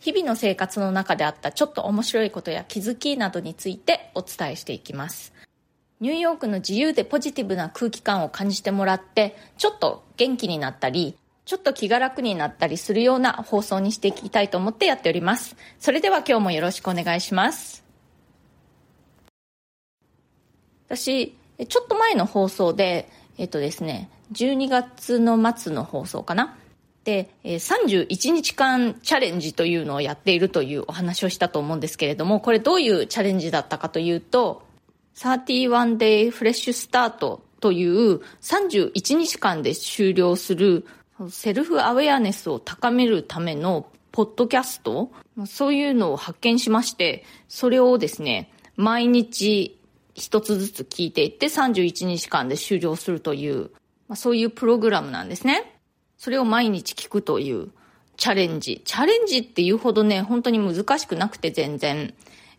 日々の生活の中であったちょっと面白いことや気づきなどについてお伝えしていきますニューヨークの自由でポジティブな空気感を感じてもらってちょっと元気になったりちょっと気が楽になったりするような放送にしていきたいと思ってやっておりますそれでは今日もよろしくお願いします私ちょっと前の放送でえっとですね12月の末の放送かな。で、31日間チャレンジというのをやっているというお話をしたと思うんですけれども、これどういうチャレンジだったかというと、31 day フレッシュスタートという31日間で終了するセルフアウェアネスを高めるためのポッドキャスト、そういうのを発見しまして、それをですね、毎日一つずつ聞いていって31日間で終了するというま、そういうプログラムなんですね。それを毎日聞くというチャレンジ。チャレンジっていうほどね、本当に難しくなくて全然。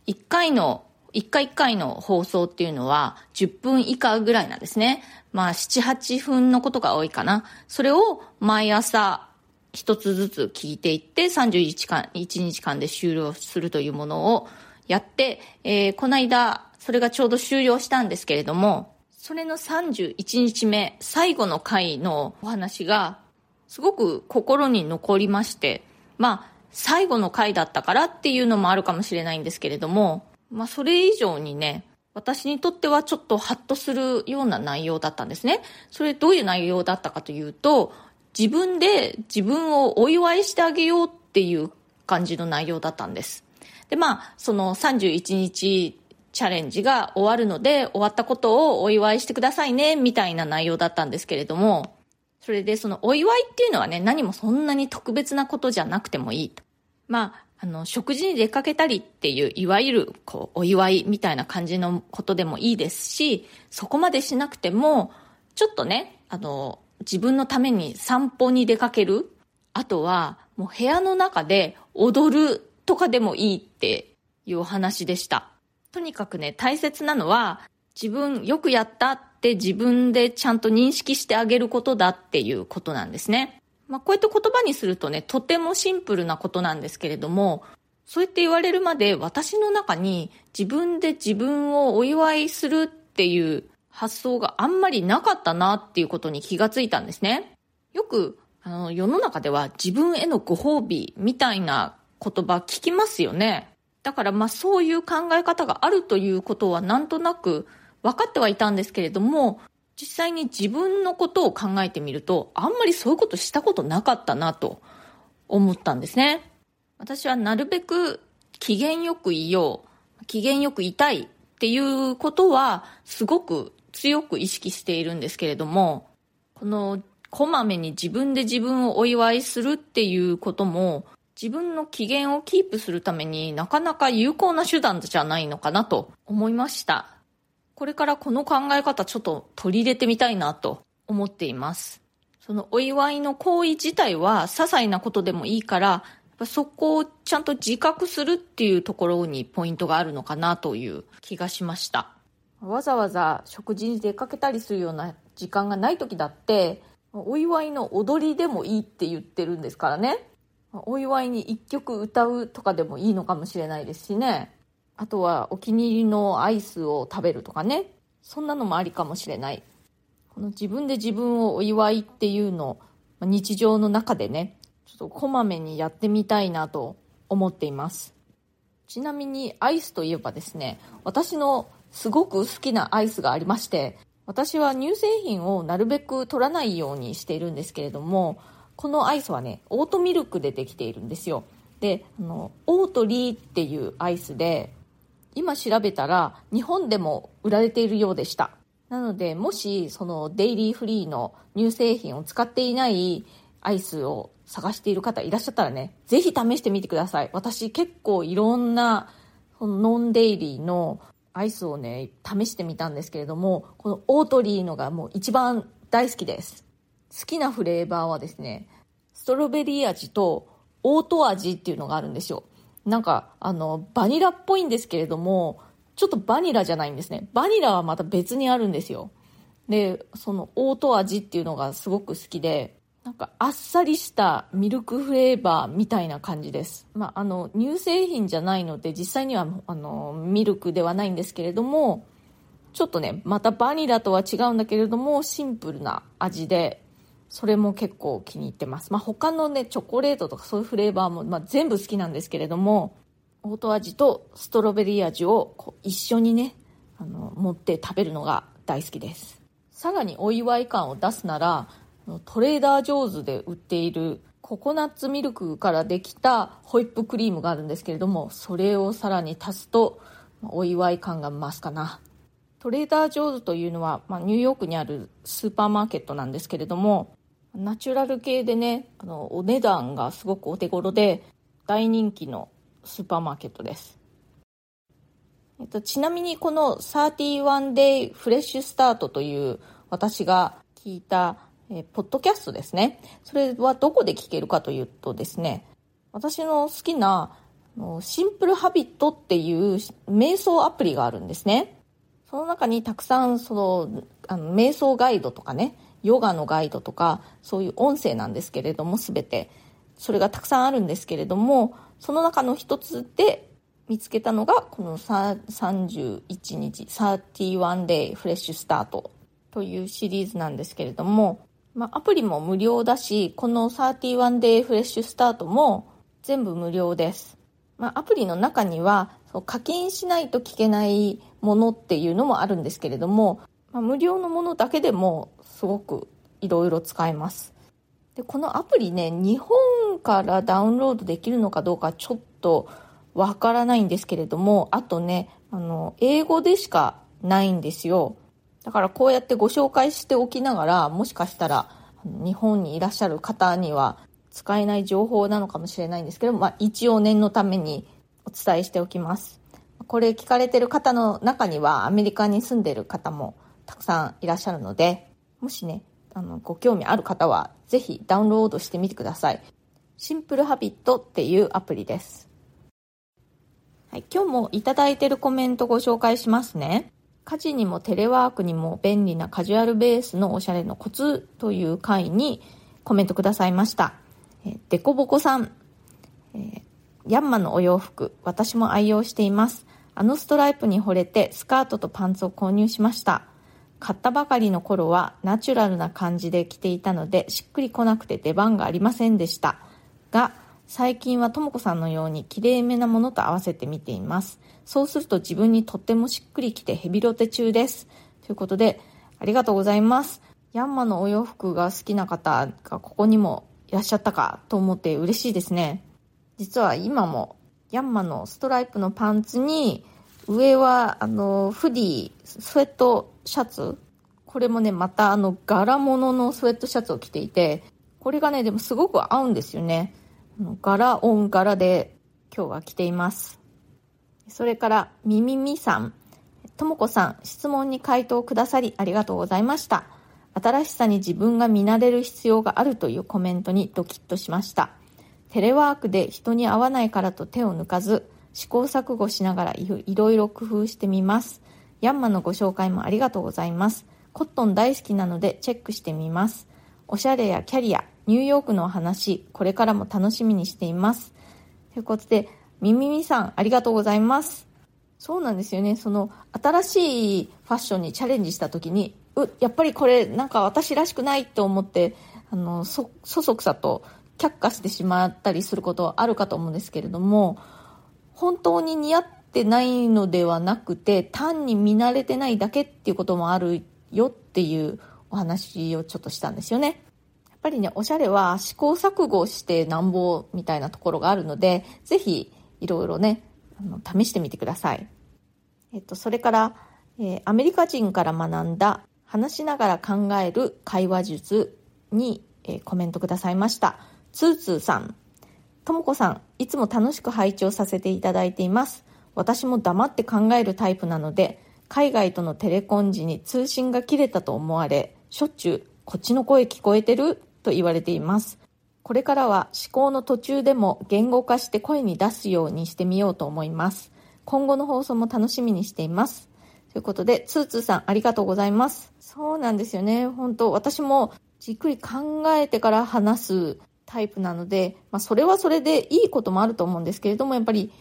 1回の、1回1回の放送っていうのは10分以下ぐらいなんですね。まあ7、8分のことが多いかな。それを毎朝一つずつ聞いていって31間、1日間で終了するというものをやって、えー、この間、それがちょうど終了したんですけれども、それの31日目、最後の回のお話が、すごく心に残りまして、まあ、最後の回だったからっていうのもあるかもしれないんですけれども、まあ、それ以上にね、私にとってはちょっとハッとするような内容だったんですね。それどういう内容だったかというと、自分で自分をお祝いしてあげようっていう感じの内容だったんです。で、まあ、その31日チャレンジが終わるので、終わったことをお祝いしてくださいね、みたいな内容だったんですけれども、それでそのお祝いっていうのはね、何もそんなに特別なことじゃなくてもいいと。まあ、あの、食事に出かけたりっていう、いわゆる、こう、お祝いみたいな感じのことでもいいですし、そこまでしなくても、ちょっとね、あの、自分のために散歩に出かける。あとは、もう部屋の中で踊るとかでもいいっていうお話でした。とにかくね、大切なのは、自分よくやったって自分でちゃんと認識してあげることだっていうことなんですね。まあ、こうやって言葉にするとね、とてもシンプルなことなんですけれども、そうやって言われるまで私の中に自分で自分をお祝いするっていう発想があんまりなかったなっていうことに気がついたんですね。よく、あの、世の中では自分へのご褒美みたいな言葉聞きますよね。だからまあそういう考え方があるということはなんとなく分かってはいたんですけれども、実際に自分のことを考えてみると、あんまりそういうことしたことなかったなと思ったんですね。私はなるべく機嫌よくいよう、機嫌よくいたいっていうことはすごく強く意識しているんですけれども、このこまめに自分で自分をお祝いするっていうことも自分の機嫌をキープするためになかなか有効な手段じゃないのかなと思いました。これからこの考え方ちょっと取り入れてみたいなと思っています。そのお祝いの行為自体は些細なことでもいいから、そこをちゃんと自覚するっていうところにポイントがあるのかなという気がしました。わざわざ食事に出かけたりするような時間がない時だって、お祝いの踊りでもいいって言ってるんですからね。お祝いに一曲歌うとかでもいいのかもしれないですしね。あとはお気に入りのアイスを食べるとかね。そんなのもありかもしれない。この自分で自分をお祝いっていうの日常の中でね、ちょっとこまめにやってみたいなと思っています。ちなみにアイスといえばですね、私のすごく好きなアイスがありまして、私は乳製品をなるべく取らないようにしているんですけれども、このアイスはねオートミルクでできているんですよであのオートリーっていうアイスで今調べたら日本でも売られているようでしたなのでもしそのデイリーフリーの乳製品を使っていないアイスを探している方いらっしゃったらね、ぜひ試してみてください。私結構いろんなノンデイリーのアイスをね、試してみたんですけれども、このオートリーのがもう一番大好きです。好きなフレーバーはですね、ストロベリー味とオート味っていうのがあるんですよ。なんか、あの、バニラっぽいんですけれども、ちょっとバニラじゃないんですね。バニラはまた別にあるんですよ。で、そのオート味っていうのがすごく好きで、なんかあっさりしたミルクフレーバーみたいな感じです。まあ、あの、乳製品じゃないので、実際にはあの、ミルクではないんですけれども、ちょっとね、またバニラとは違うんだけれども、シンプルな味で、それも結構気に入ってます。まあ、他のね、チョコレートとかそういうフレーバーも、まあ、全部好きなんですけれども、オート味とストロベリー味をこう一緒にね、あの、持って食べるのが大好きです。さらにお祝い感を出すなら、トレーダー・ジョーズで売っているココナッツミルクからできたホイップクリームがあるんですけれども、それをさらに足すと、お祝い感が増すかな。トレーダー・ジョーズというのは、まあ、ニューヨークにあるスーパーマーケットなんですけれども、ナチュラル系でね、あの、お値段がすごくお手頃で、大人気のスーパーマーケットです。えっと、ちなみにこの 31day フレッシュスタートという私が聞いた、えポッドキャストですね。それはどこで聞けるかというとですね、私の好きなシンプルハビットっていう瞑想アプリがあるんですね。その中にたくさんそのあの瞑想ガイドとかね、ヨガのガイドとかそういう音声なんですけれども全て。それがたくさんあるんですけれどもその中の一つで見つけたのがこの31日31 day フレッシュスタートというシリーズなんですけれども、まあ、アプリも無料だしこの31 day フレッシュスタートも全部無料です、まあ、アプリの中には課金しないと聞けないものっていうのもあるんですけれども、まあ、無料のものだけでもすごくいろいろ使えます。で、このアプリね、日本からダウンロードできるのかどうかちょっとわからないんですけれども、あとね、あの、英語でしかないんですよ。だからこうやってご紹介しておきながら、もしかしたら日本にいらっしゃる方には使えない情報なのかもしれないんですけど、まあ一応念のためにお伝えしておきます。これ聞かれてる方の中にはアメリカに住んでる方もたくさんいらっしゃるので、もしね、あの、ご興味ある方は、ぜひダウンロードしてみてください。シンプルハビットっていうアプリです。はい、今日もいただいてるコメントご紹介しますね。家事にもテレワークにも便利なカジュアルベースのおしゃれのコツという回にコメントくださいました。えデコボコさん、えー、ヤンマのお洋服、私も愛用しています。あのストライプに惚れてスカートとパンツを購入しました。買ったばかりの頃はナチュラルな感じで着ていたのでしっくりこなくて出番がありませんでした。が最近はとも子さんのようにきれいめなものと合わせて見ています。そうすると自分にとってもしっくりきてヘビロテ中です。ということでありがとうございます。ヤンマのお洋服が好きな方がここにもいらっしゃったかと思って嬉しいですね。実は今もヤンマのストライプのパンツに上はあのフディスウェットシャツ？これもね、またあの柄物のスウェットシャツを着ていて、これがね、でもすごく合うんですよね。柄オン柄で今日は着ています。それから、みみみさん。ともこさん、質問に回答くださりありがとうございました。新しさに自分が見慣れる必要があるというコメントにドキッとしました。テレワークで人に会わないからと手を抜かず、試行錯誤しながらいろいろ工夫してみます。ヤンマのご紹介もありがとうございます。コットン大好きなのでチェックしてみます。おしゃれやキャリア、ニューヨークのお話、これからも楽しみにしています。ということで、みみみさん、ありがとうございます。そうなんですよね。その、新しいファッションにチャレンジした時に、う、やっぱりこれ、なんか私らしくないと思って、あの、そ、そそくさと却下してしまったりすることはあるかと思うんですけれども、本当に似合ってってないのではなくて単に見慣れてないだけっていうこともあるよっていうお話をちょっとしたんですよね。やっぱりね、おしゃれは試行錯誤してなんぼみたいなところがあるので、ぜひいろいろね、あの試してみてください。えっと、それから、えー、アメリカ人から学んだ話しながら考える会話術にえー、コメントくださいました。つーつーさん。ともこさん、いつも楽しく拝聴させていただいています。私も黙って考えるタイプなので、海外とのテレコン時に通信が切れたと思われ、しょっちゅう、こっちの声聞こえてる？と言われています。これからは思考の途中でも言語化して声に出すようにしてみようと思います。今後の放送も楽しみにしています。ということで、ツーツーさんありがとうございます。そうなんですよね。本当私もじっくり考えてから話すタイプなので、まあ、それはそれでいいこともあると思うんですけれども、やっぱり、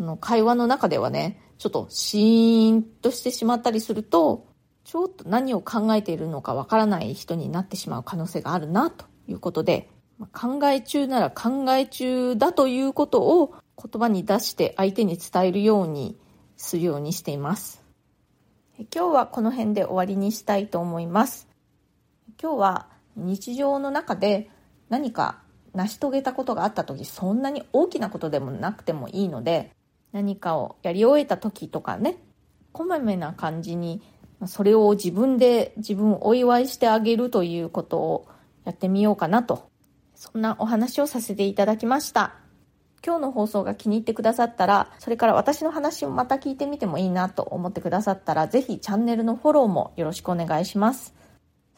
あの、会話の中ではね、ちょっとシーンとしてしまったりすると、ちょっと何を考えているのかわからない人になってしまう可能性があるな、ということで、考え中なら考え中だということを言葉に出して相手に伝えるようにするようにしています。今日はこの辺で終わりにしたいと思います。今日は日常の中で何か成し遂げたことがあった時そんなに大きなことでもなくてもいいので何かをやり終えた時とかねこまめな感じにそれを自分で自分をお祝いしてあげるということをやってみようかなと。そんなお話をさせていただきました。今日の放送が気に入ってくださったらそれから私の話をまた聞いてみてもいいなと思ってくださったらぜひチャンネルのフォローもよろしくお願いします。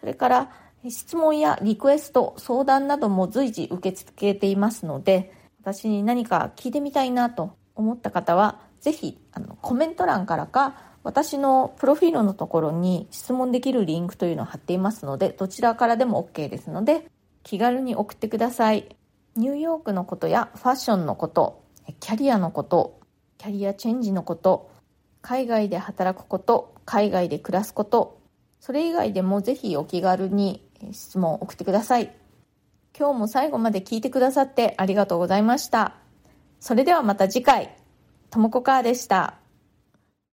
それから質問やリクエスト、相談なども随時受け付けていますので、私に何か聞いてみたいなと思った方は、ぜひあのコメント欄からか、私のプロフィールのところに質問できるリンクというのを貼っていますので、どちらからでも OK ですので、気軽に送ってください。ニューヨークのことやファッションのこと、キャリアのこと、キャリアチェンジのこと、海外で働くこと、海外で暮らすこと、それ以外でもぜひお気軽に質問を送ってください。今日も最後まで聞いてくださってありがとうございました。それではまた次回、ともこかーでした。